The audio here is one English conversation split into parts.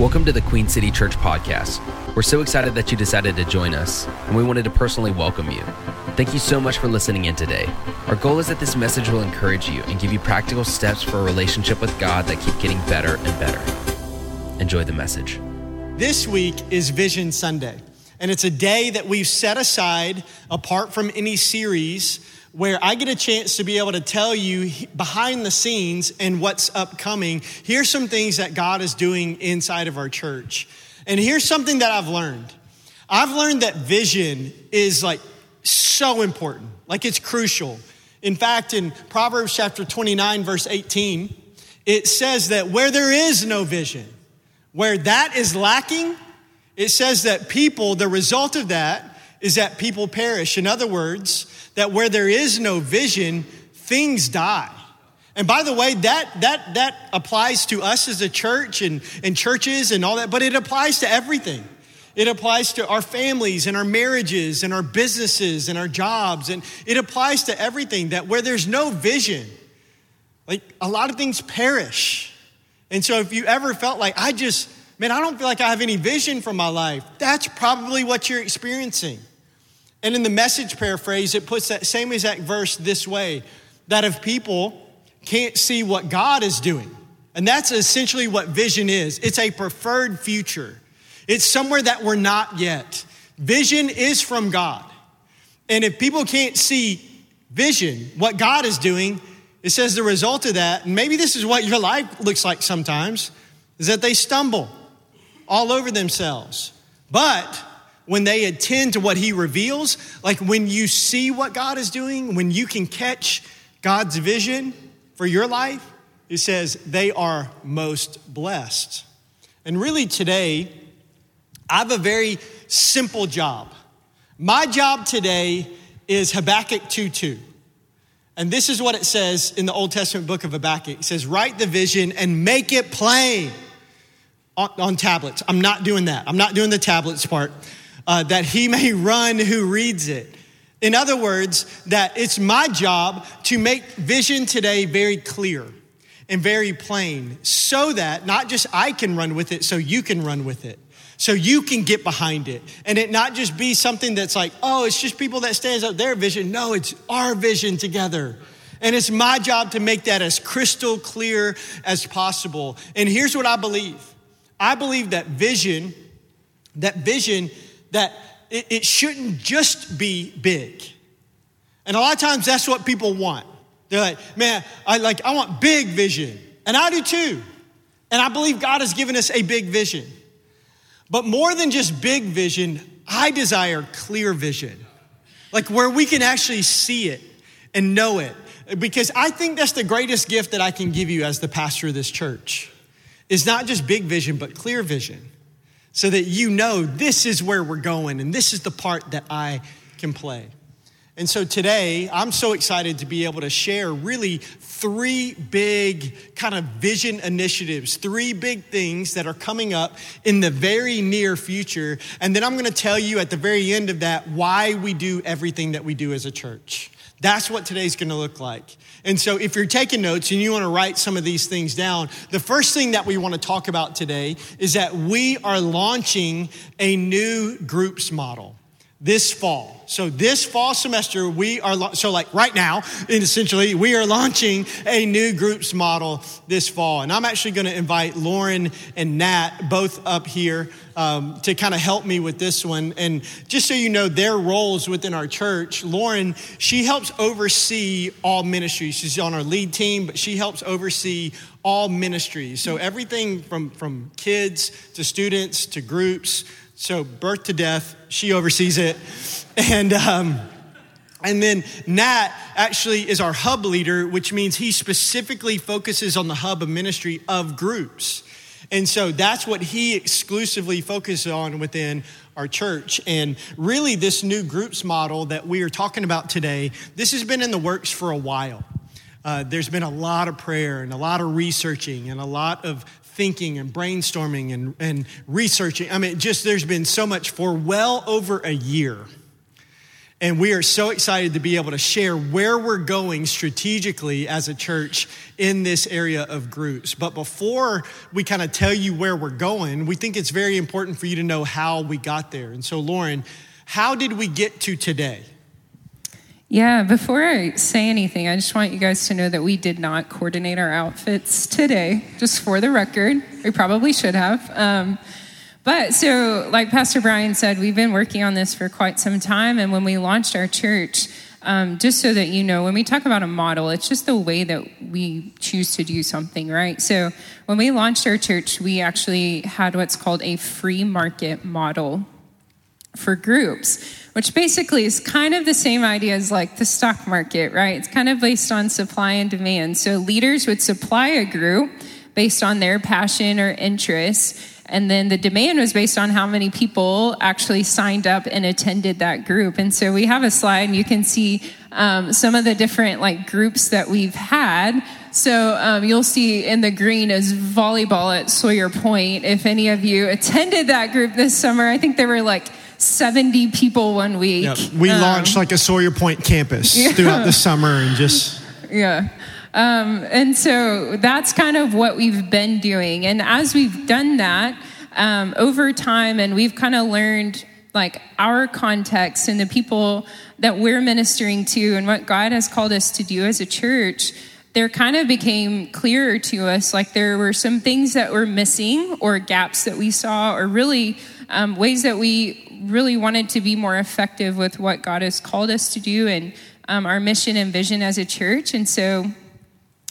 Welcome to the Queen City Church podcast. We're so excited that you decided to join us, and we wanted to personally welcome you. Thank you so much for listening in today. Our goal is that this message will encourage you and give you practical steps for a relationship with God that keep getting better and better. Enjoy the message. This week is Vision Sunday, and it's a day that we've set aside apart from any series where I get a chance to be able to tell you behind the scenes and what's upcoming. Here's some things that God is doing inside of our church. And here's something that I've learned I've learned that vision is like so important, like it's crucial. In fact, in Proverbs chapter 29, verse 18, it says that where there is no vision, where that is lacking, it says that people, the result of that is that people perish. In other words, that where there is no vision, things die. And by the way, that, that, that applies to us as a church and, and churches and all that, but it applies to everything. It applies to our families and our marriages and our businesses and our jobs. And it applies to everything that where there's no vision, like a lot of things perish. And so if you ever felt like, I just, man, I don't feel like I have any vision for my life, that's probably what you're experiencing. And in the message paraphrase, it puts that same exact verse this way that if people can't see what God is doing, and that's essentially what vision is it's a preferred future, it's somewhere that we're not yet. Vision is from God. And if people can't see vision, what God is doing, it says the result of that, and maybe this is what your life looks like sometimes, is that they stumble all over themselves. But when they attend to what he reveals, like when you see what God is doing, when you can catch God's vision for your life, it says they are most blessed. And really today, I have a very simple job. My job today is Habakkuk 2 2. And this is what it says in the Old Testament book of Habakkuk. It says, Write the vision and make it plain on, on tablets. I'm not doing that. I'm not doing the tablets part uh, that he may run who reads it. In other words, that it's my job to make vision today very clear and very plain so that not just I can run with it, so you can run with it. So you can get behind it and it not just be something that's like, oh, it's just people that stands up their vision. No, it's our vision together. And it's my job to make that as crystal clear as possible. And here's what I believe. I believe that vision, that vision that it, it shouldn't just be big. And a lot of times that's what people want. They're like, man, I like I want big vision. And I do too. And I believe God has given us a big vision. But more than just big vision, I desire clear vision. Like where we can actually see it and know it. Because I think that's the greatest gift that I can give you as the pastor of this church. Is not just big vision, but clear vision so that you know this is where we're going and this is the part that I can play. And so today, I'm so excited to be able to share really three big kind of vision initiatives, three big things that are coming up in the very near future. And then I'm going to tell you at the very end of that why we do everything that we do as a church. That's what today's gonna look like. And so, if you're taking notes and you wanna write some of these things down, the first thing that we wanna talk about today is that we are launching a new groups model this fall. So this fall semester, we are, so like right now, essentially, we are launching a new groups model this fall. And I'm actually going to invite Lauren and Nat both up here um, to kind of help me with this one. And just so you know their roles within our church, Lauren, she helps oversee all ministries. She's on our lead team, but she helps oversee all ministries. So everything from, from kids to students to groups so, birth to death, she oversees it. And, um, and then Nat actually is our hub leader, which means he specifically focuses on the hub of ministry of groups. And so that's what he exclusively focuses on within our church. And really, this new groups model that we are talking about today, this has been in the works for a while. Uh, there's been a lot of prayer and a lot of researching and a lot of thinking and brainstorming and, and researching. I mean, just there's been so much for well over a year. And we are so excited to be able to share where we're going strategically as a church in this area of groups. But before we kind of tell you where we're going, we think it's very important for you to know how we got there. And so, Lauren, how did we get to today? Yeah, before I say anything, I just want you guys to know that we did not coordinate our outfits today, just for the record. We probably should have. Um, but so, like Pastor Brian said, we've been working on this for quite some time. And when we launched our church, um, just so that you know, when we talk about a model, it's just the way that we choose to do something, right? So, when we launched our church, we actually had what's called a free market model for groups which basically is kind of the same idea as like the stock market, right? It's kind of based on supply and demand. So leaders would supply a group based on their passion or interest. And then the demand was based on how many people actually signed up and attended that group. And so we have a slide, and you can see um, some of the different like groups that we've had. So um, you'll see in the green is volleyball at Sawyer Point. If any of you attended that group this summer, I think there were like 70 people one week. Yeah, we um, launched like a Sawyer Point campus yeah. throughout the summer and just. Yeah. Um, and so that's kind of what we've been doing. And as we've done that um, over time, and we've kind of learned like our context and the people that we're ministering to and what God has called us to do as a church, there kind of became clearer to us like there were some things that were missing or gaps that we saw or really um, ways that we really wanted to be more effective with what God has called us to do and um, our mission and vision as a church. And so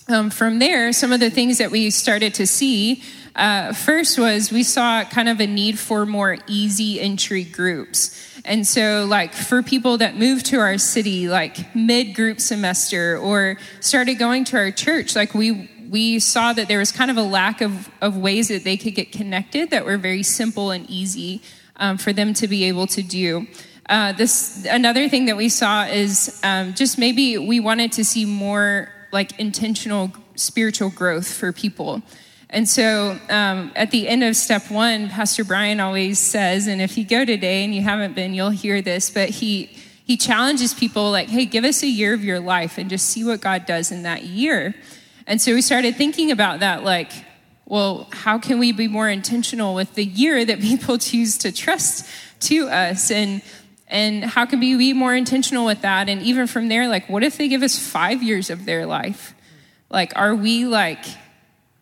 um, from there, some of the things that we started to see uh, first was we saw kind of a need for more easy entry groups. And so, like, for people that moved to our city, like mid group semester, or started going to our church, like, we we saw that there was kind of a lack of, of ways that they could get connected that were very simple and easy um, for them to be able to do. Uh, this another thing that we saw is um, just maybe we wanted to see more like intentional spiritual growth for people. And so um, at the end of step one, Pastor Brian always says, and if you go today and you haven't been, you'll hear this, but he he challenges people like, hey, give us a year of your life and just see what God does in that year. And so we started thinking about that, like, well, how can we be more intentional with the year that people choose to trust to us? And and how can we be more intentional with that? And even from there, like, what if they give us five years of their life? Like, are we like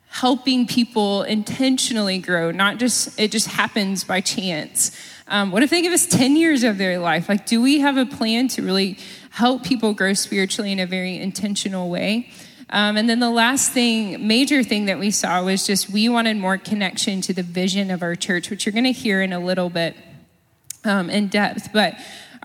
helping people intentionally grow? Not just it just happens by chance. Um, what if they give us 10 years of their life? Like, do we have a plan to really help people grow spiritually in a very intentional way? Um, and then the last thing, major thing that we saw was just we wanted more connection to the vision of our church, which you're going to hear in a little bit um, in depth. But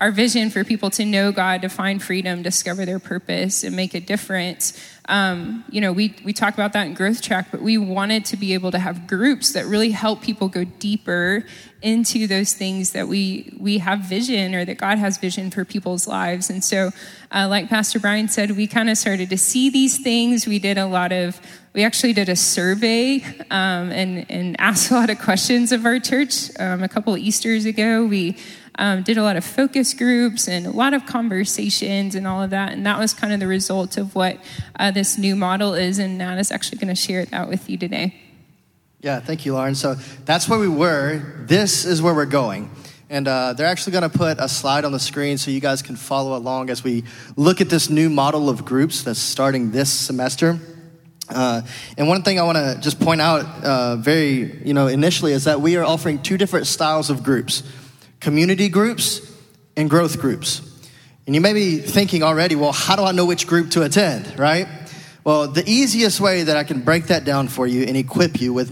our vision for people to know God, to find freedom, discover their purpose, and make a difference. Um, you know, we, we talk about that in Growth Track, but we wanted to be able to have groups that really help people go deeper into those things that we we have vision or that God has vision for people's lives. And so, uh, like Pastor Brian said, we kind of started to see these things. We did a lot of we actually did a survey um, and, and asked a lot of questions of our church um, a couple of Easters ago. We um, did a lot of focus groups and a lot of conversations and all of that. And that was kind of the result of what uh, this new model is. And Nat is actually going to share that with you today. Yeah, thank you, Lauren. So that's where we were. This is where we're going. And uh, they're actually going to put a slide on the screen so you guys can follow along as we look at this new model of groups that's starting this semester. Uh, and one thing I want to just point out uh, very, you know, initially is that we are offering two different styles of groups community groups and growth groups. And you may be thinking already, well, how do I know which group to attend, right? Well, the easiest way that I can break that down for you and equip you with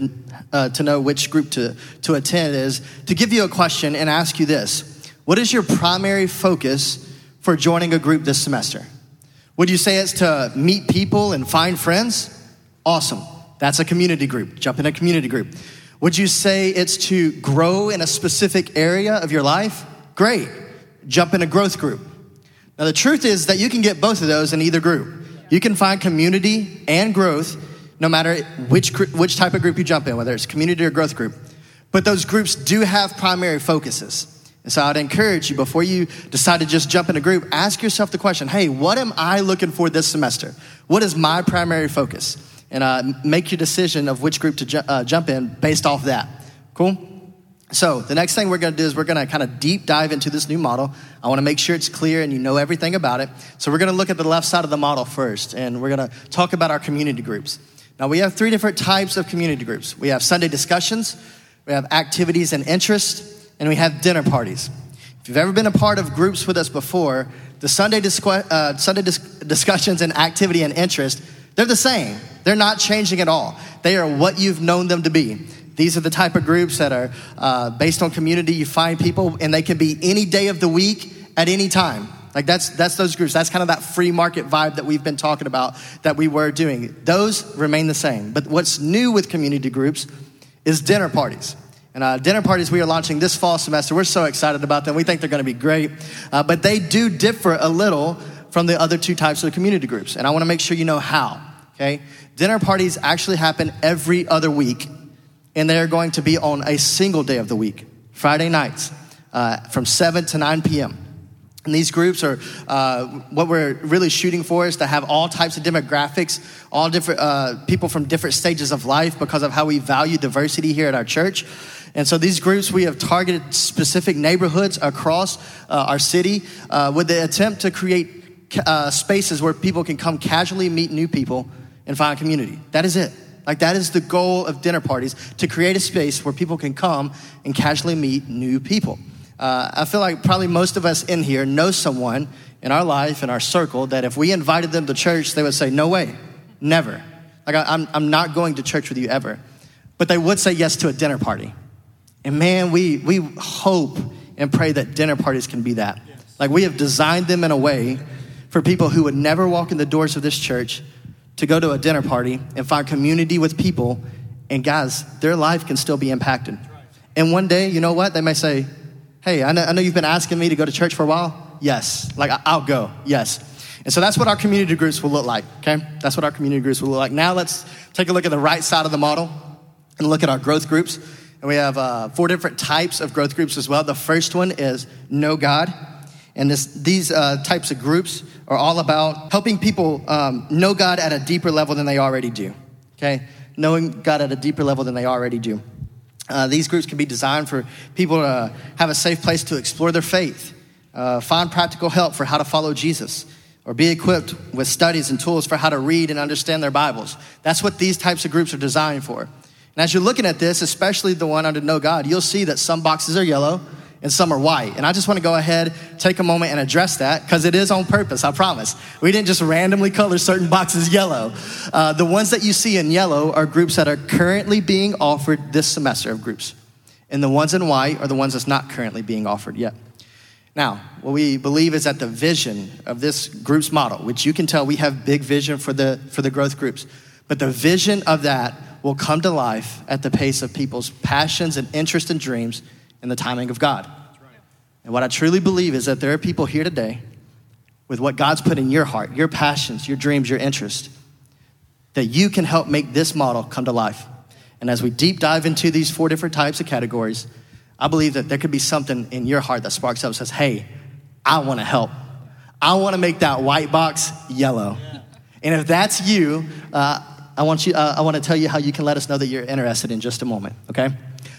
uh, to know which group to, to attend is to give you a question and ask you this What is your primary focus for joining a group this semester? Would you say it's to meet people and find friends? Awesome. That's a community group. Jump in a community group. Would you say it's to grow in a specific area of your life? Great. Jump in a growth group. Now, the truth is that you can get both of those in either group. You can find community and growth no matter which, which type of group you jump in, whether it's community or growth group. But those groups do have primary focuses. And so I'd encourage you before you decide to just jump in a group, ask yourself the question hey, what am I looking for this semester? What is my primary focus? And uh, make your decision of which group to ju- uh, jump in based off that. Cool? So, the next thing we're gonna do is we're gonna kind of deep dive into this new model. I wanna make sure it's clear and you know everything about it. So, we're gonna look at the left side of the model first, and we're gonna talk about our community groups. Now, we have three different types of community groups we have Sunday discussions, we have activities and interest, and we have dinner parties. If you've ever been a part of groups with us before, the Sunday, uh, Sunday dis- discussions and activity and interest, they're the same. They're not changing at all. They are what you've known them to be. These are the type of groups that are uh, based on community. You find people, and they can be any day of the week at any time. Like that's that's those groups. That's kind of that free market vibe that we've been talking about that we were doing. Those remain the same. But what's new with community groups is dinner parties. And uh, dinner parties we are launching this fall semester. We're so excited about them. We think they're going to be great. Uh, but they do differ a little from the other two types of community groups. And I want to make sure you know how. Okay, dinner parties actually happen every other week, and they are going to be on a single day of the week, Friday nights, uh, from 7 to 9 p.m. And these groups are uh, what we're really shooting for is to have all types of demographics, all different uh, people from different stages of life because of how we value diversity here at our church. And so these groups, we have targeted specific neighborhoods across uh, our city uh, with the attempt to create uh, spaces where people can come casually meet new people and find community. That is it. Like that is the goal of dinner parties to create a space where people can come and casually meet new people. Uh, I feel like probably most of us in here know someone in our life, in our circle, that if we invited them to church, they would say, No way, never. Like, I, I'm, I'm not going to church with you ever. But they would say yes to a dinner party. And man, we, we hope and pray that dinner parties can be that. Like, we have designed them in a way for people who would never walk in the doors of this church to go to a dinner party and find community with people. And guys, their life can still be impacted. And one day, you know what? They may say, Hey, I know, I know you've been asking me to go to church for a while. Yes. Like, I'll go. Yes. And so that's what our community groups will look like, okay? That's what our community groups will look like. Now let's take a look at the right side of the model and look at our growth groups. And we have uh, four different types of growth groups as well. The first one is Know God. And this, these uh, types of groups are all about helping people um, know God at a deeper level than they already do, okay? Knowing God at a deeper level than they already do. Uh, these groups can be designed for people to have a safe place to explore their faith, uh, find practical help for how to follow Jesus, or be equipped with studies and tools for how to read and understand their Bibles. That's what these types of groups are designed for. And as you're looking at this, especially the one under Know God, you'll see that some boxes are yellow and some are white. And I just want to go ahead, take a moment and address that because it is on purpose, I promise. We didn't just randomly color certain boxes yellow. Uh, the ones that you see in yellow are groups that are currently being offered this semester of groups. And the ones in white are the ones that's not currently being offered yet. Now, what we believe is that the vision of this group's model, which you can tell we have big vision for the, for the growth groups, but the vision of that will come to life at the pace of people's passions and interests and dreams in the timing of God. And what I truly believe is that there are people here today with what God's put in your heart, your passions, your dreams, your interests, that you can help make this model come to life. And as we deep dive into these four different types of categories, I believe that there could be something in your heart that sparks up and says, hey, I want to help. I want to make that white box yellow. And if that's you, uh, I want you, uh, I want to tell you how you can let us know that you're interested in just a moment, okay?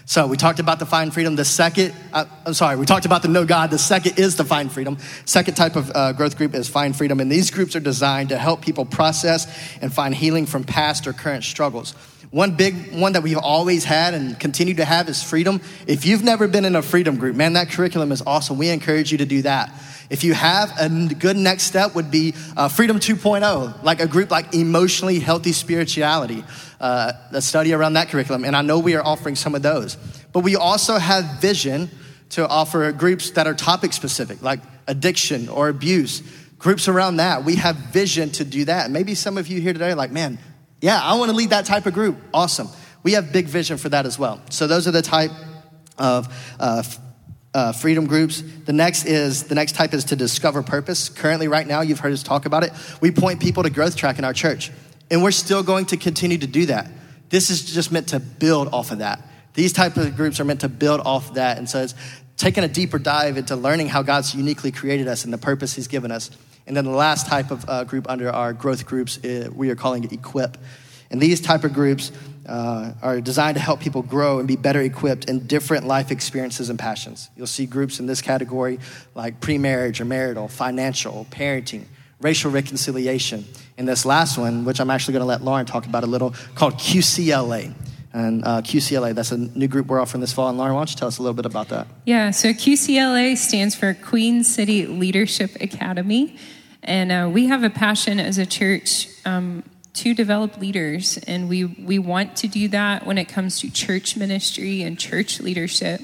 So we talked about the find freedom. The second, uh, I'm sorry, we talked about the know God. The second is the find freedom. Second type of uh, growth group is find freedom. And these groups are designed to help people process and find healing from past or current struggles. One big one that we've always had and continue to have is freedom. If you've never been in a freedom group, man, that curriculum is awesome. We encourage you to do that. If you have, a good next step would be uh, Freedom 2.0, like a group like Emotionally Healthy Spirituality, uh, a study around that curriculum. And I know we are offering some of those. But we also have vision to offer groups that are topic specific, like addiction or abuse, groups around that. We have vision to do that. Maybe some of you here today are like, man, yeah, I want to lead that type of group. Awesome. We have big vision for that as well. So those are the type of uh, uh, freedom groups. The next is the next type is to discover purpose. Currently, right now, you've heard us talk about it. We point people to growth track in our church, and we're still going to continue to do that. This is just meant to build off of that. These type of groups are meant to build off that, and so it's taking a deeper dive into learning how God's uniquely created us and the purpose He's given us. And then the last type of uh, group under our growth groups, uh, we are calling it Equip. And these type of groups uh, are designed to help people grow and be better equipped in different life experiences and passions. You'll see groups in this category like pre-marriage or marital, financial, parenting, racial reconciliation. And this last one, which I'm actually going to let Lauren talk about a little, called QCLA. And uh, QCLA, that's a new group we're offering this fall. And Lauren, why don't you tell us a little bit about that? Yeah, so QCLA stands for Queen City Leadership Academy. And uh, we have a passion as a church um, to develop leaders. And we, we want to do that when it comes to church ministry and church leadership.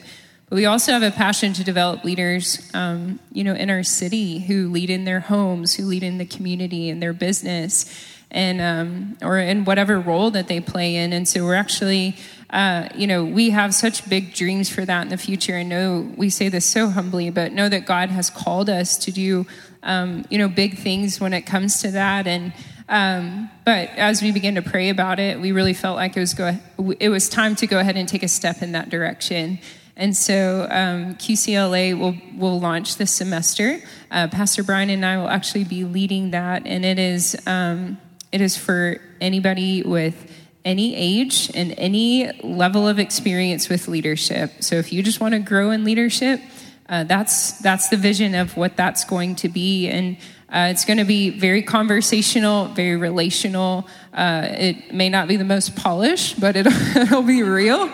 But we also have a passion to develop leaders, um, you know, in our city who lead in their homes, who lead in the community, in their business and um, or in whatever role that they play in. And so we're actually, uh, you know, we have such big dreams for that in the future. And know we say this so humbly, but know that God has called us to do, um, you know, big things when it comes to that. And um, but as we began to pray about it, we really felt like it was go it was time to go ahead and take a step in that direction. And so um, QCLA will, will launch this semester. Uh, Pastor Brian and I will actually be leading that, and it is um, it is for anybody with any age and any level of experience with leadership. So if you just want to grow in leadership, uh, that's that's the vision of what that's going to be, and uh, it's going to be very conversational, very relational. Uh, it may not be the most polished, but it'll, it'll be real.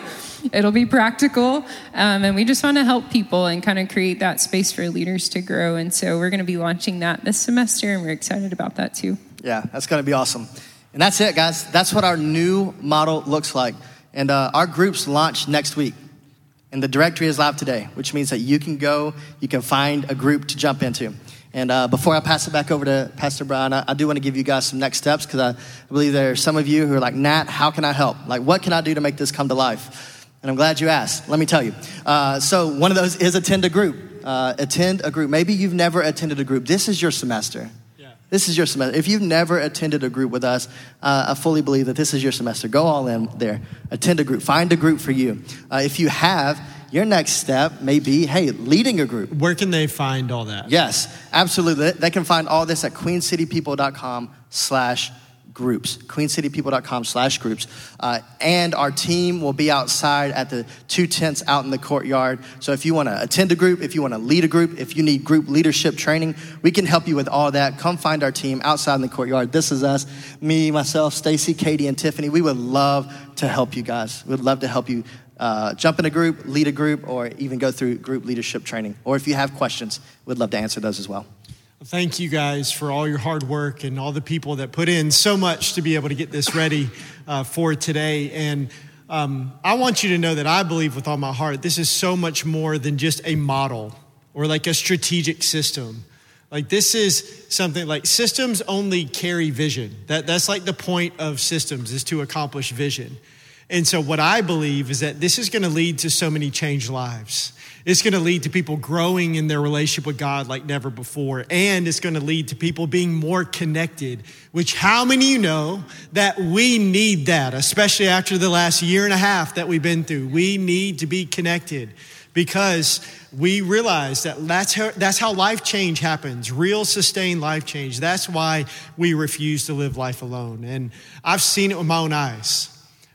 It'll be practical, um, and we just want to help people and kind of create that space for leaders to grow. And so we're going to be launching that this semester, and we're excited about that too. Yeah, that's going to be awesome. And that's it, guys. That's what our new model looks like. And uh, our groups launch next week. And the directory is live today, which means that you can go, you can find a group to jump into. And uh, before I pass it back over to Pastor Brian, I, I do want to give you guys some next steps because I, I believe there are some of you who are like, Nat, how can I help? Like, what can I do to make this come to life? And I'm glad you asked. Let me tell you. Uh, so, one of those is attend a group. Uh, attend a group. Maybe you've never attended a group. This is your semester. This is your semester. If you've never attended a group with us, uh, I fully believe that this is your semester. Go all in there. Attend a group. Find a group for you. Uh, if you have, your next step may be, hey, leading a group. Where can they find all that? Yes, absolutely. They can find all this at queencitypeople.com slash groups, queencitypeople.com slash groups. Uh, and our team will be outside at the two tents out in the courtyard. So if you want to attend a group, if you want to lead a group, if you need group leadership training, we can help you with all that. Come find our team outside in the courtyard. This is us, me, myself, Stacy, Katie, and Tiffany. We would love to help you guys. We'd love to help you uh, jump in a group, lead a group, or even go through group leadership training. Or if you have questions, we'd love to answer those as well. Thank you guys for all your hard work and all the people that put in so much to be able to get this ready uh, for today. And um, I want you to know that I believe with all my heart this is so much more than just a model or like a strategic system. Like this is something like systems only carry vision. That, that's like the point of systems is to accomplish vision. And so what I believe is that this is going to lead to so many changed lives. It's going to lead to people growing in their relationship with God like never before. And it's going to lead to people being more connected, which how many you know that we need that, especially after the last year and a half that we've been through. We need to be connected because we realize that that's how, that's how life change happens real sustained life change. That's why we refuse to live life alone. And I've seen it with my own eyes.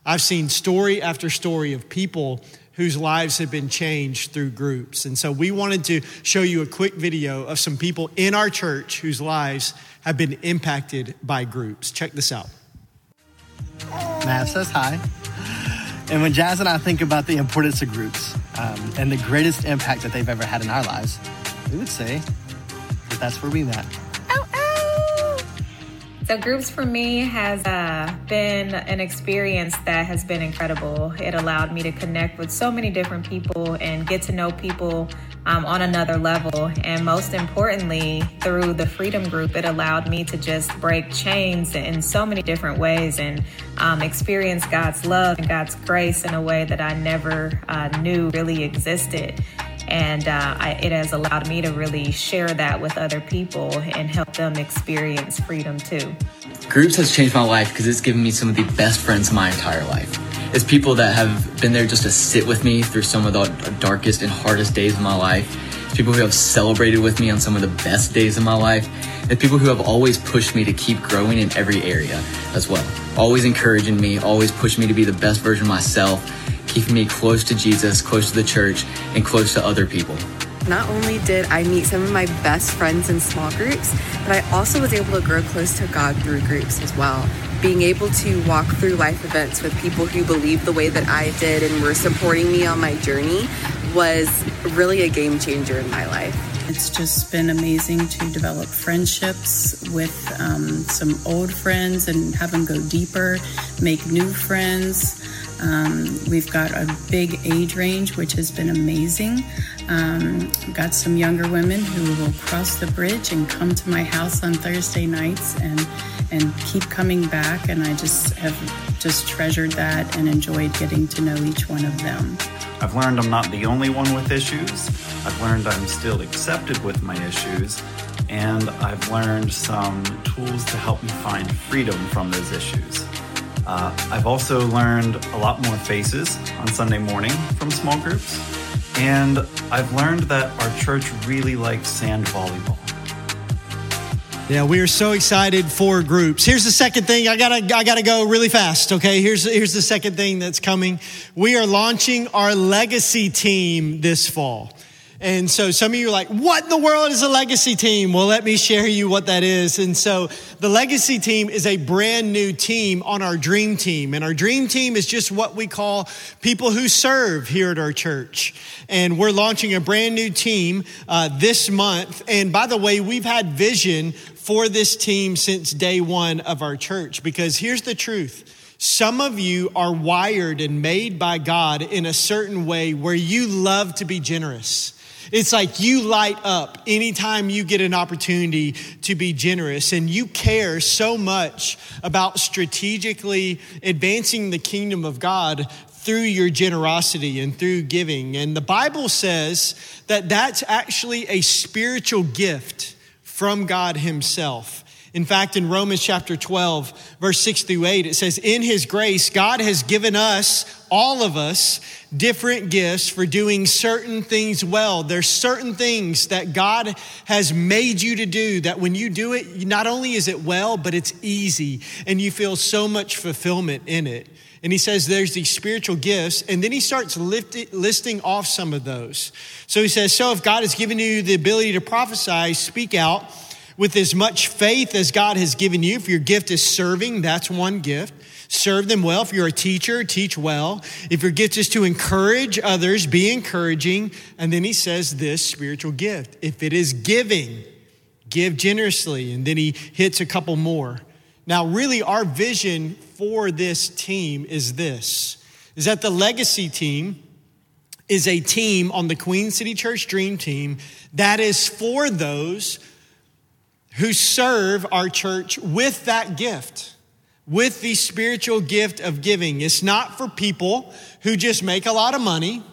I've seen story after story of people whose lives have been changed through groups. And so we wanted to show you a quick video of some people in our church whose lives have been impacted by groups. Check this out. Matt says hi. And when Jazz and I think about the importance of groups um, and the greatest impact that they've ever had in our lives, we would say that that's where we met. So, groups for me has uh, been an experience that has been incredible. It allowed me to connect with so many different people and get to know people um, on another level. And most importantly, through the Freedom Group, it allowed me to just break chains in so many different ways and um, experience God's love and God's grace in a way that I never uh, knew really existed and uh, I, it has allowed me to really share that with other people and help them experience freedom too. Groups has changed my life because it's given me some of the best friends my entire life. It's people that have been there just to sit with me through some of the darkest and hardest days of my life. It's people who have celebrated with me on some of the best days of my life. And people who have always pushed me to keep growing in every area as well. Always encouraging me, always pushing me to be the best version of myself, keeping me close to Jesus, close to the church, and close to other people. Not only did I meet some of my best friends in small groups, but I also was able to grow close to God through groups as well. Being able to walk through life events with people who believe the way that I did and were supporting me on my journey was really a game changer in my life. It's just been amazing to develop friendships with um, some old friends and have them go deeper, make new friends. Um, we've got a big age range, which has been amazing. Um, got some younger women who will cross the bridge and come to my house on Thursday nights and and keep coming back. And I just have just treasured that and enjoyed getting to know each one of them. I've learned I'm not the only one with issues. I've learned I'm still accepted with my issues. And I've learned some tools to help me find freedom from those issues. Uh, I've also learned a lot more faces on Sunday morning from small groups. And I've learned that our church really likes sand volleyball. Yeah, we are so excited for groups. Here's the second thing. I gotta, I gotta go really fast. Okay, here's here's the second thing that's coming. We are launching our legacy team this fall. And so some of you are like, what in the world is a legacy team? Well, let me share you what that is. And so the legacy team is a brand new team on our dream team. And our dream team is just what we call people who serve here at our church. And we're launching a brand new team uh, this month. And by the way, we've had vision for this team since day one of our church because here's the truth. Some of you are wired and made by God in a certain way where you love to be generous. It's like you light up anytime you get an opportunity to be generous, and you care so much about strategically advancing the kingdom of God through your generosity and through giving. And the Bible says that that's actually a spiritual gift from God Himself. In fact, in Romans chapter 12, verse 6 through 8, it says, In His grace, God has given us, all of us, different gifts for doing certain things well. There's certain things that God has made you to do that when you do it, not only is it well, but it's easy and you feel so much fulfillment in it. And he says there's these spiritual gifts, and then he starts listing off some of those. So he says, So if God has given you the ability to prophesy, speak out with as much faith as God has given you. If your gift is serving, that's one gift. Serve them well. If you're a teacher, teach well. If your gift is to encourage others, be encouraging. And then he says this spiritual gift. If it is giving, give generously. And then he hits a couple more. Now, really, our vision for this team is this is that the legacy team is a team on the Queen City Church Dream Team that is for those who serve our church with that gift, with the spiritual gift of giving. It's not for people who just make a lot of money.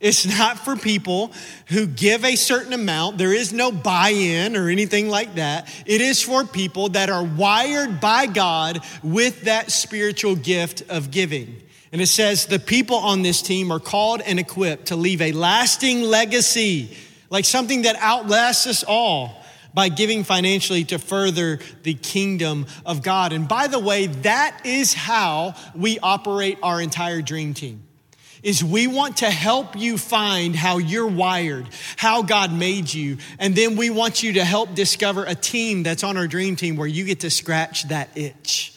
It's not for people who give a certain amount. There is no buy in or anything like that. It is for people that are wired by God with that spiritual gift of giving. And it says the people on this team are called and equipped to leave a lasting legacy, like something that outlasts us all by giving financially to further the kingdom of God. And by the way, that is how we operate our entire dream team. Is we want to help you find how you're wired, how God made you, and then we want you to help discover a team that's on our dream team where you get to scratch that itch.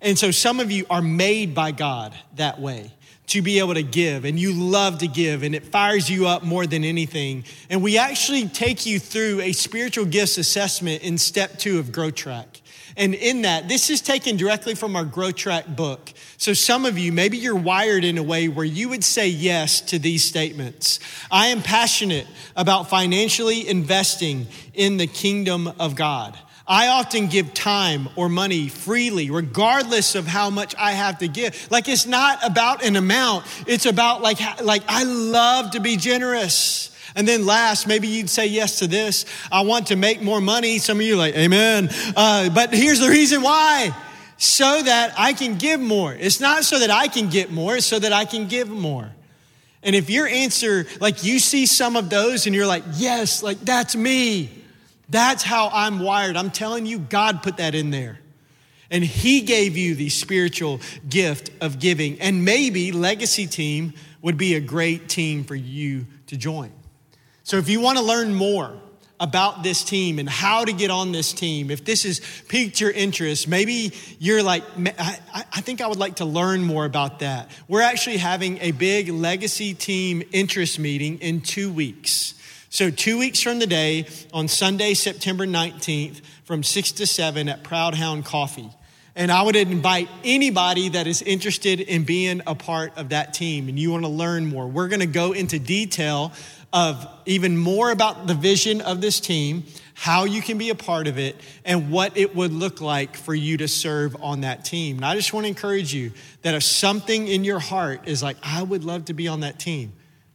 And so some of you are made by God that way to be able to give and you love to give and it fires you up more than anything. And we actually take you through a spiritual gifts assessment in step two of Grow Track. And in that, this is taken directly from our Grow Track book. So some of you, maybe you're wired in a way where you would say yes to these statements. I am passionate about financially investing in the kingdom of God. I often give time or money freely, regardless of how much I have to give. Like it's not about an amount. It's about like, like I love to be generous. And then last, maybe you'd say yes to this. I want to make more money. Some of you like, amen. Uh, but here's the reason why. so that I can give more. It's not so that I can get more, it's so that I can give more. And if your answer, like you see some of those and you're like, yes, like that's me, that's how I'm wired. I'm telling you, God put that in there. And He gave you the spiritual gift of giving. And maybe Legacy Team would be a great team for you to join. So if you want to learn more, about this team and how to get on this team, if this has piqued your interest, maybe you're like, I, I, think I would like to learn more about that. We're actually having a big legacy team interest meeting in two weeks. So, two weeks from today, on Sunday, September 19th, from 6 to 7 at Proud Hound Coffee. And I would invite anybody that is interested in being a part of that team and you want to learn more. We're going to go into detail of even more about the vision of this team, how you can be a part of it, and what it would look like for you to serve on that team. And I just want to encourage you that if something in your heart is like, I would love to be on that team,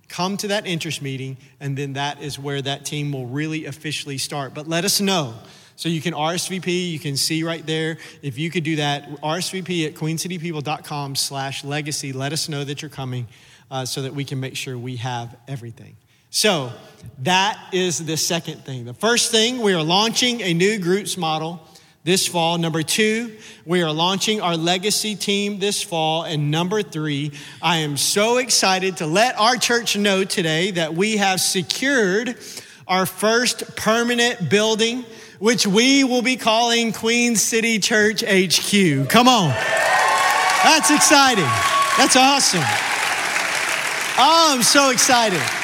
come to that interest meeting, and then that is where that team will really officially start. But let us know. So you can RSVP, you can see right there. If you could do that, RSVP at queencitypeople.com slash legacy. Let us know that you're coming uh, so that we can make sure we have everything. So that is the second thing. The first thing, we are launching a new groups model this fall. Number two, we are launching our legacy team this fall. And number three, I am so excited to let our church know today that we have secured our first permanent building, which we will be calling Queen City Church HQ. Come on. That's exciting. That's awesome. Oh, I'm so excited.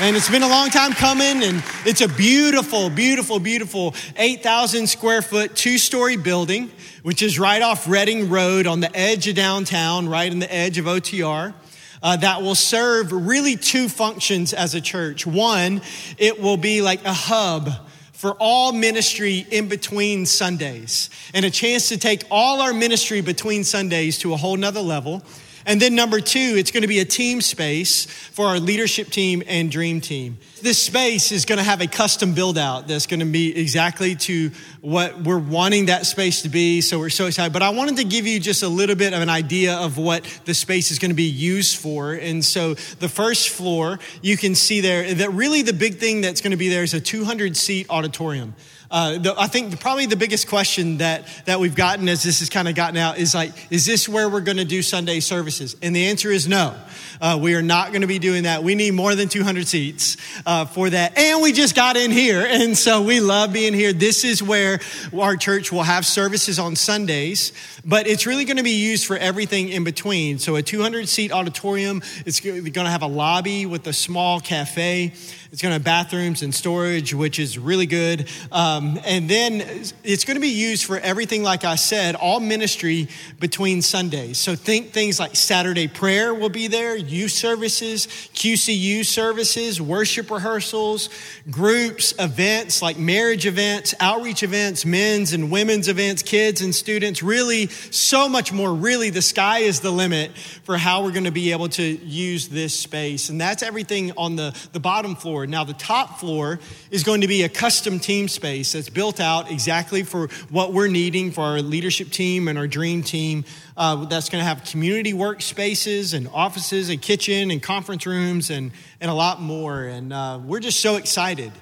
And it's been a long time coming, and it's a beautiful, beautiful, beautiful 8,000 square foot, two story building, which is right off Reading Road on the edge of downtown, right in the edge of OTR. Uh, that will serve really two functions as a church. One, it will be like a hub for all ministry in between Sundays and a chance to take all our ministry between Sundays to a whole nother level. And then number two, it's going to be a team space for our leadership team and dream team. This space is going to have a custom build out that's going to be exactly to what we're wanting that space to be. So we're so excited. But I wanted to give you just a little bit of an idea of what the space is going to be used for. And so the first floor, you can see there that really the big thing that's going to be there is a 200 seat auditorium. Uh, the, I think the, probably the biggest question that, that we've gotten as this has kind of gotten out is like, is this where we're going to do Sunday services? And the answer is no. Uh, we are not going to be doing that. We need more than 200 seats uh, for that. And we just got in here. And so we love being here. This is where our church will have services on Sundays, but it's really going to be used for everything in between. So a 200 seat auditorium, it's going to have a lobby with a small cafe. It's going to have bathrooms and storage, which is really good. Um, and then it's going to be used for everything, like I said, all ministry between Sundays. So think things like Saturday prayer will be there, youth services, QCU services, worship rehearsals, groups, events like marriage events, outreach events, men's and women's events, kids and students. Really, so much more. Really, the sky is the limit for how we're going to be able to use this space. And that's everything on the, the bottom floor floor. Now, the top floor is going to be a custom team space that's built out exactly for what we're needing for our leadership team and our dream team. Uh, that's going to have community workspaces and offices and kitchen and conference rooms and, and a lot more. And uh, we're just so excited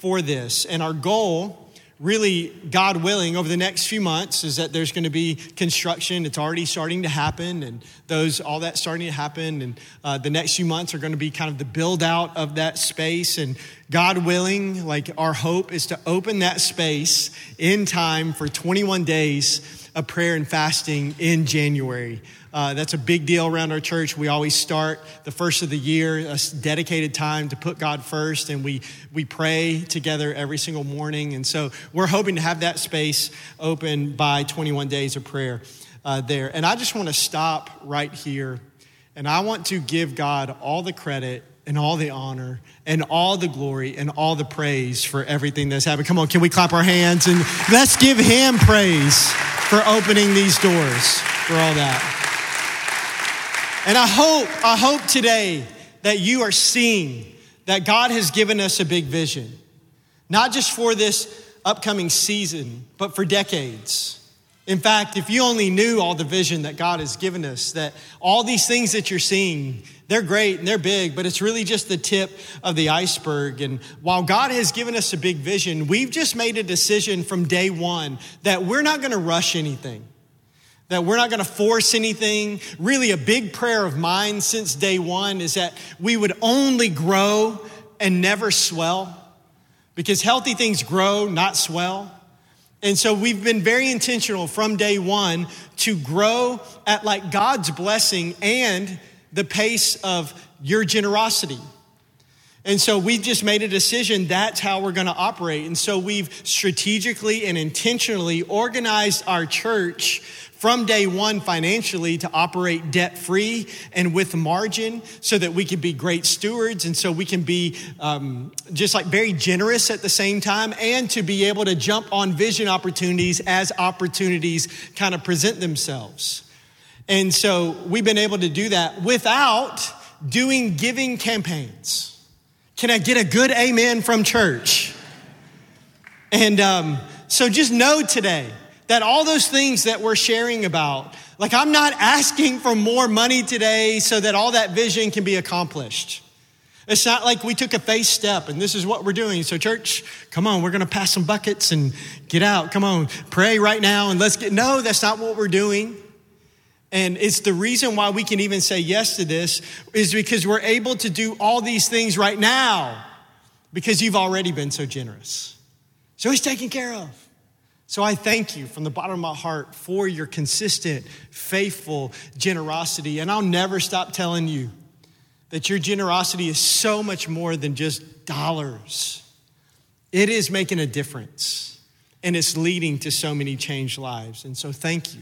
for this. And our goal really, God willing, over the next few months is that there's going to be construction. It's already starting to happen, and those all that starting to happen. And uh, the next few months are going to be kind of the build out of that space. And God willing, like our hope is to open that space in time for 21 days of prayer and fasting in January. Uh, that's a big deal around our church. We always start the first of the year, a dedicated time to put God first, and we, we pray together every single morning. And so we're hoping to have that space open by 21 days of prayer uh, there. And I just want to stop right here, and I want to give God all the credit and all the honor and all the glory and all the praise for everything that's happened. Come on, can we clap our hands and let's give him praise for opening these doors for all that. And I hope, I hope today that you are seeing that God has given us a big vision, not just for this upcoming season, but for decades. In fact, if you only knew all the vision that God has given us, that all these things that you're seeing, they're great and they're big, but it's really just the tip of the iceberg. And while God has given us a big vision, we've just made a decision from day one that we're not going to rush anything, that we're not going to force anything. Really, a big prayer of mine since day one is that we would only grow and never swell, because healthy things grow, not swell. And so we've been very intentional from day one to grow at like God's blessing and the pace of your generosity. And so we've just made a decision that's how we're going to operate. And so we've strategically and intentionally organized our church from day one financially to operate debt free and with margin so that we can be great stewards and so we can be um, just like very generous at the same time and to be able to jump on vision opportunities as opportunities kind of present themselves. And so we've been able to do that without doing giving campaigns. Can I get a good amen from church? And um, so just know today that all those things that we're sharing about, like I'm not asking for more money today so that all that vision can be accomplished. It's not like we took a face step and this is what we're doing. So, church, come on, we're going to pass some buckets and get out. Come on, pray right now and let's get. No, that's not what we're doing. And it's the reason why we can even say yes to this is because we're able to do all these things right now because you've already been so generous. So he's taken care of. So I thank you from the bottom of my heart for your consistent, faithful generosity. And I'll never stop telling you that your generosity is so much more than just dollars. It is making a difference and it's leading to so many changed lives. And so thank you.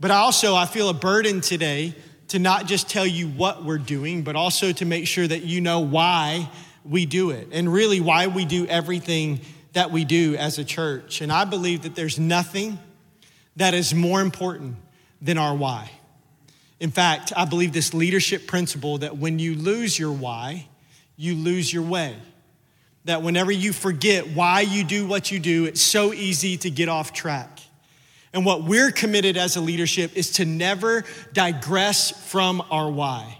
But also, I feel a burden today to not just tell you what we're doing, but also to make sure that you know why we do it and really why we do everything that we do as a church. And I believe that there's nothing that is more important than our why. In fact, I believe this leadership principle that when you lose your why, you lose your way. That whenever you forget why you do what you do, it's so easy to get off track. And what we're committed as a leadership is to never digress from our why.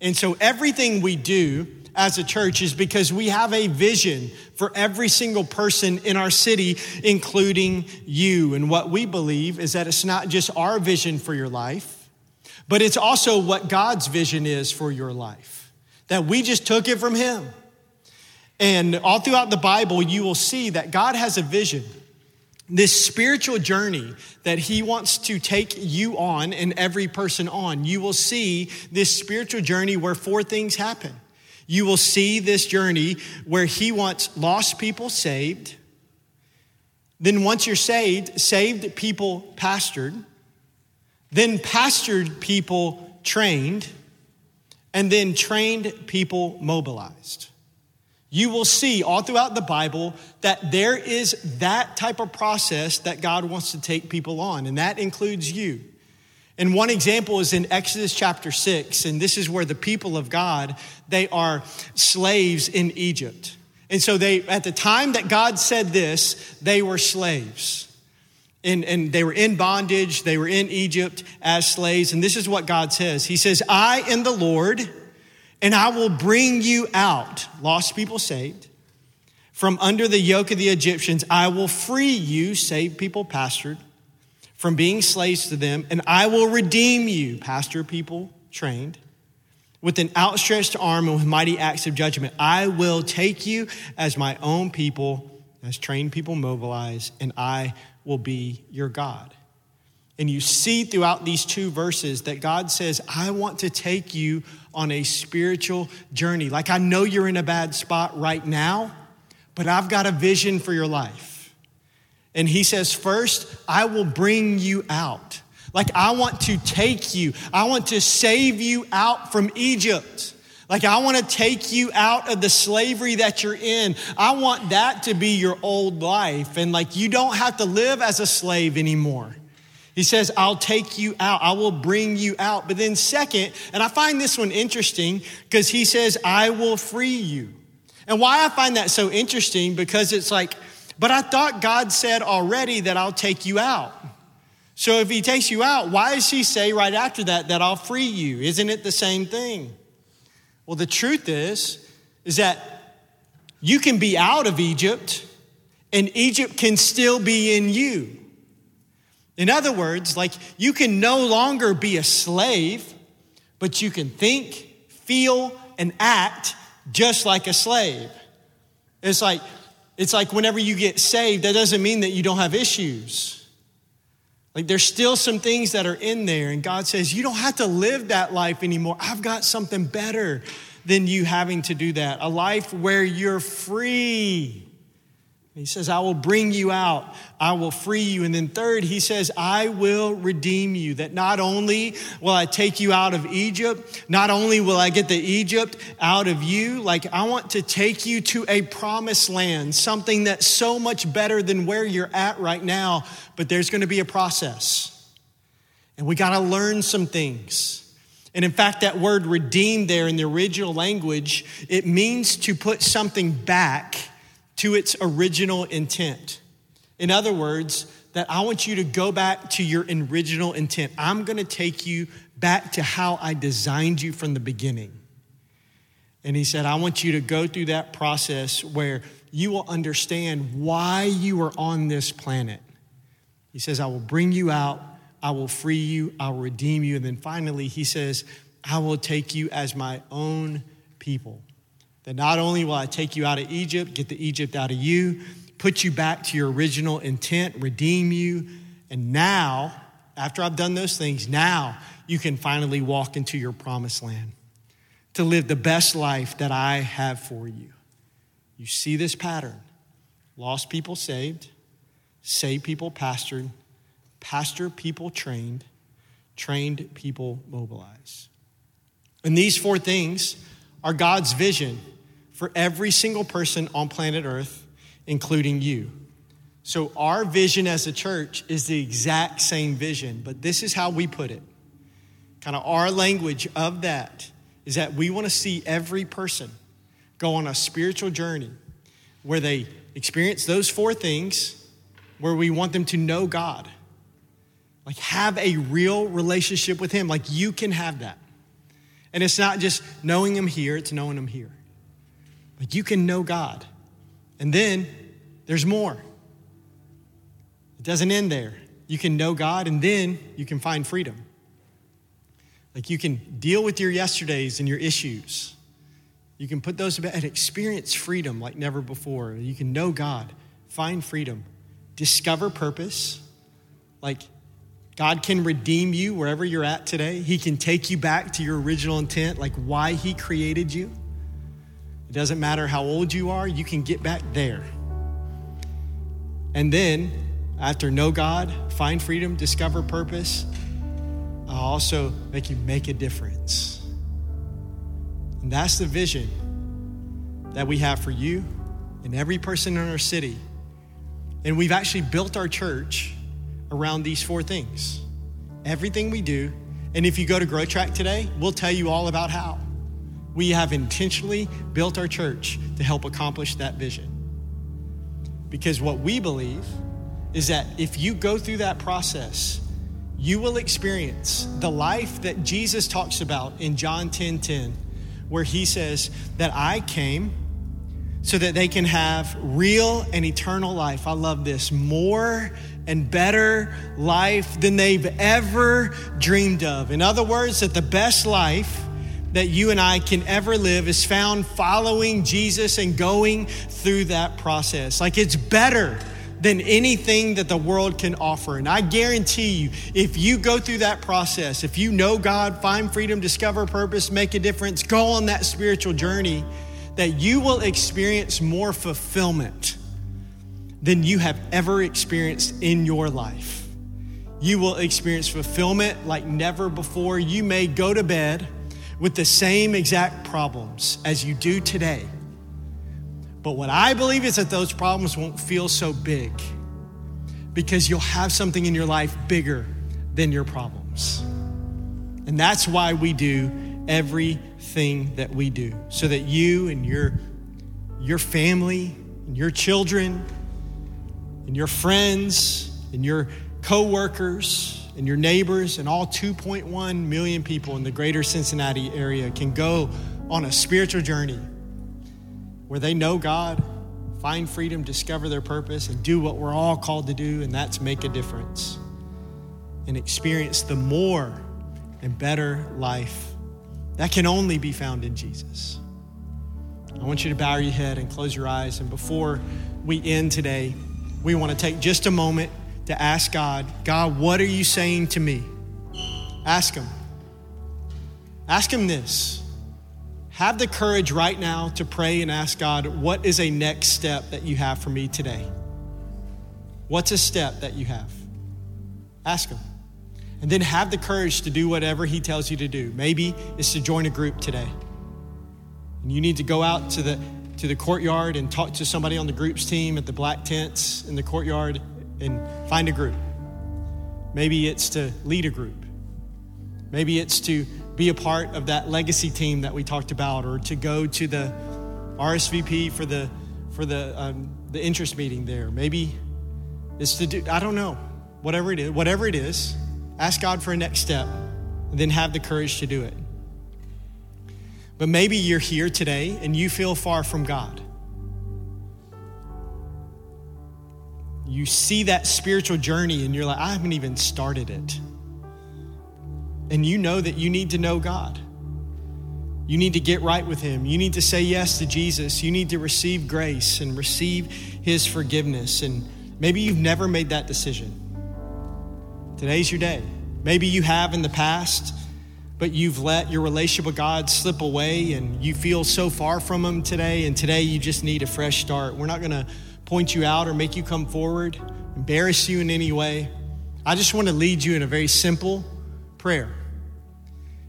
And so everything we do as a church is because we have a vision for every single person in our city, including you. And what we believe is that it's not just our vision for your life, but it's also what God's vision is for your life. That we just took it from Him. And all throughout the Bible, you will see that God has a vision this spiritual journey that he wants to take you on and every person on, you will see this spiritual journey where four things happen. You will see this journey where he wants lost people saved. Then, once you're saved, saved people pastored. Then, pastored people trained. And then, trained people mobilized you will see all throughout the Bible that there is that type of process that God wants to take people on, and that includes you. And one example is in Exodus chapter 6, and this is where the people of God, they are slaves in Egypt. And so they at the time that God said this, they were slaves. And, and they were in bondage, they were in Egypt as slaves, and this is what God says. He says, I am the Lord and I will bring you out, lost people saved, from under the yoke of the Egyptians. I will free you, saved people pastored, from being slaves to them, and I will redeem you, pastor people trained, with an outstretched arm and with mighty acts of judgment. I will take you as my own people, as trained people mobilize, and I will be your God. And you see throughout these two verses that God says, I want to take you on a spiritual journey. Like, I know you're in a bad spot right now, but I've got a vision for your life. And He says, First, I will bring you out. Like, I want to take you, I want to save you out from Egypt. Like, I want to take you out of the slavery that you're in. I want that to be your old life. And like, you don't have to live as a slave anymore. He says, I'll take you out. I will bring you out. But then, second, and I find this one interesting because he says, I will free you. And why I find that so interesting because it's like, but I thought God said already that I'll take you out. So if he takes you out, why does he say right after that that I'll free you? Isn't it the same thing? Well, the truth is is that you can be out of Egypt and Egypt can still be in you. In other words, like you can no longer be a slave, but you can think, feel, and act just like a slave. It's like it's like whenever you get saved, that doesn't mean that you don't have issues. Like there's still some things that are in there, and God says, You don't have to live that life anymore. I've got something better than you having to do that. A life where you're free. He says, I will bring you out, I will free you. And then, third, he says, I will redeem you. That not only will I take you out of Egypt, not only will I get the Egypt out of you, like I want to take you to a promised land, something that's so much better than where you're at right now. But there's going to be a process. And we got to learn some things. And in fact, that word redeemed there in the original language, it means to put something back to its original intent. In other words, that I want you to go back to your original intent. I'm going to take you back to how I designed you from the beginning. And he said, I want you to go through that process where you will understand why you are on this planet. He says, I will bring you out, I will free you, I will redeem you. And then finally, he says, I will take you as my own people. That not only will I take you out of Egypt, get the Egypt out of you, put you back to your original intent, redeem you, and now, after I've done those things, now you can finally walk into your promised land to live the best life that I have for you. You see this pattern lost people saved, saved people pastored, pastor people trained, trained people mobilized. And these four things are God's vision for every single person on planet Earth, including you. So, our vision as a church is the exact same vision, but this is how we put it. Kind of our language of that is that we want to see every person go on a spiritual journey where they experience those four things, where we want them to know God, like have a real relationship with Him. Like you can have that. And it's not just knowing Him here, it's knowing Him here. Like you can know God. And then there's more. It doesn't end there. You can know God and then you can find freedom. Like you can deal with your yesterdays and your issues. You can put those and experience freedom like never before. You can know God, find freedom, discover purpose. Like God can redeem you wherever you're at today. He can take you back to your original intent, like why He created you. It doesn't matter how old you are, you can get back there. And then, after know God, find freedom, discover purpose, I'll also make you make a difference. And that's the vision that we have for you and every person in our city. And we've actually built our church around these four things. Everything we do, and if you go to Grow Track today, we'll tell you all about how. We have intentionally built our church to help accomplish that vision. Because what we believe is that if you go through that process, you will experience the life that Jesus talks about in John 10 10, where he says that I came so that they can have real and eternal life. I love this. More and better life than they've ever dreamed of. In other words, that the best life that you and I can ever live is found following Jesus and going through that process. Like it's better than anything that the world can offer. And I guarantee you, if you go through that process, if you know God, find freedom, discover purpose, make a difference, go on that spiritual journey, that you will experience more fulfillment than you have ever experienced in your life. You will experience fulfillment like never before. You may go to bed with the same exact problems as you do today. But what I believe is that those problems won't feel so big because you'll have something in your life bigger than your problems. And that's why we do everything that we do, so that you and your, your family and your children and your friends and your coworkers and your neighbors and all 2.1 million people in the greater Cincinnati area can go on a spiritual journey where they know God, find freedom, discover their purpose, and do what we're all called to do, and that's make a difference and experience the more and better life that can only be found in Jesus. I want you to bow your head and close your eyes. And before we end today, we want to take just a moment to ask God, God, what are you saying to me? Ask Him. Ask Him this. Have the courage right now to pray and ask God, what is a next step that you have for me today? What's a step that you have? Ask Him. And then have the courage to do whatever He tells you to do. Maybe it's to join a group today. And you need to go out to the, to the courtyard and talk to somebody on the group's team at the black tents in the courtyard and find a group. Maybe it's to lead a group. Maybe it's to be a part of that legacy team that we talked about, or to go to the RSVP for the for the um, the interest meeting there. Maybe it's to do. I don't know. Whatever it is, whatever it is, ask God for a next step, and then have the courage to do it. But maybe you're here today and you feel far from God. You see that spiritual journey and you're like, I haven't even started it. And you know that you need to know God. You need to get right with Him. You need to say yes to Jesus. You need to receive grace and receive His forgiveness. And maybe you've never made that decision. Today's your day. Maybe you have in the past but you've let your relationship with God slip away and you feel so far from Him today, and today you just need a fresh start. We're not going to point you out or make you come forward, embarrass you in any way. I just want to lead you in a very simple prayer.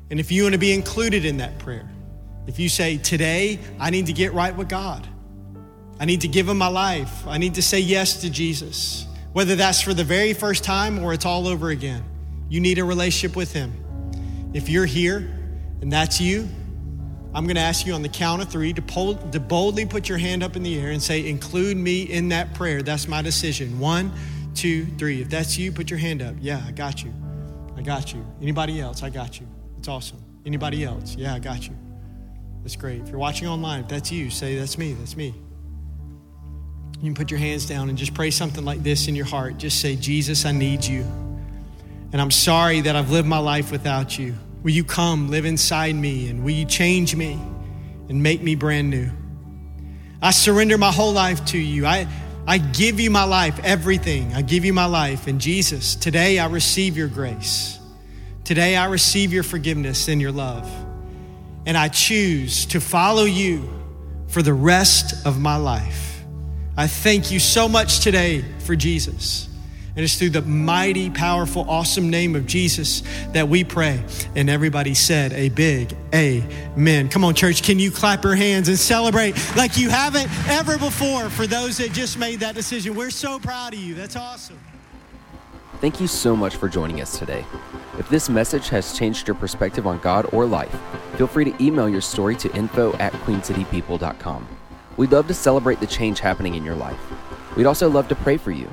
And if you want to be included in that prayer, if you say, Today, I need to get right with God, I need to give Him my life, I need to say yes to Jesus, whether that's for the very first time or it's all over again, you need a relationship with Him. If you're here and that's you, I'm going to ask you on the count of three to, to boldly put your hand up in the air and say, Include me in that prayer. That's my decision. One, two, three. If that's you, put your hand up. Yeah, I got you. I got you. Anybody else? I got you. It's awesome. Anybody else? Yeah, I got you. That's great. If you're watching online, if that's you, say, That's me. That's me. You can put your hands down and just pray something like this in your heart. Just say, Jesus, I need you. And I'm sorry that I've lived my life without you. Will you come live inside me and will you change me and make me brand new? I surrender my whole life to you. I, I give you my life, everything. I give you my life. And Jesus, today I receive your grace. Today I receive your forgiveness and your love. And I choose to follow you for the rest of my life. I thank you so much today for Jesus. And it's through the mighty, powerful, awesome name of Jesus that we pray. And everybody said a big amen. Come on, church, can you clap your hands and celebrate like you haven't ever before for those that just made that decision? We're so proud of you. That's awesome. Thank you so much for joining us today. If this message has changed your perspective on God or life, feel free to email your story to info at queencitypeople.com. We'd love to celebrate the change happening in your life. We'd also love to pray for you.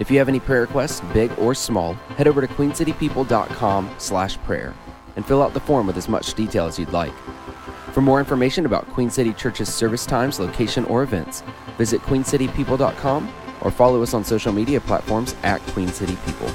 If you have any prayer requests, big or small, head over to queencitypeople.com slash prayer and fill out the form with as much detail as you'd like. For more information about Queen City Church's service times, location, or events, visit queencitypeople.com or follow us on social media platforms at Queen City People.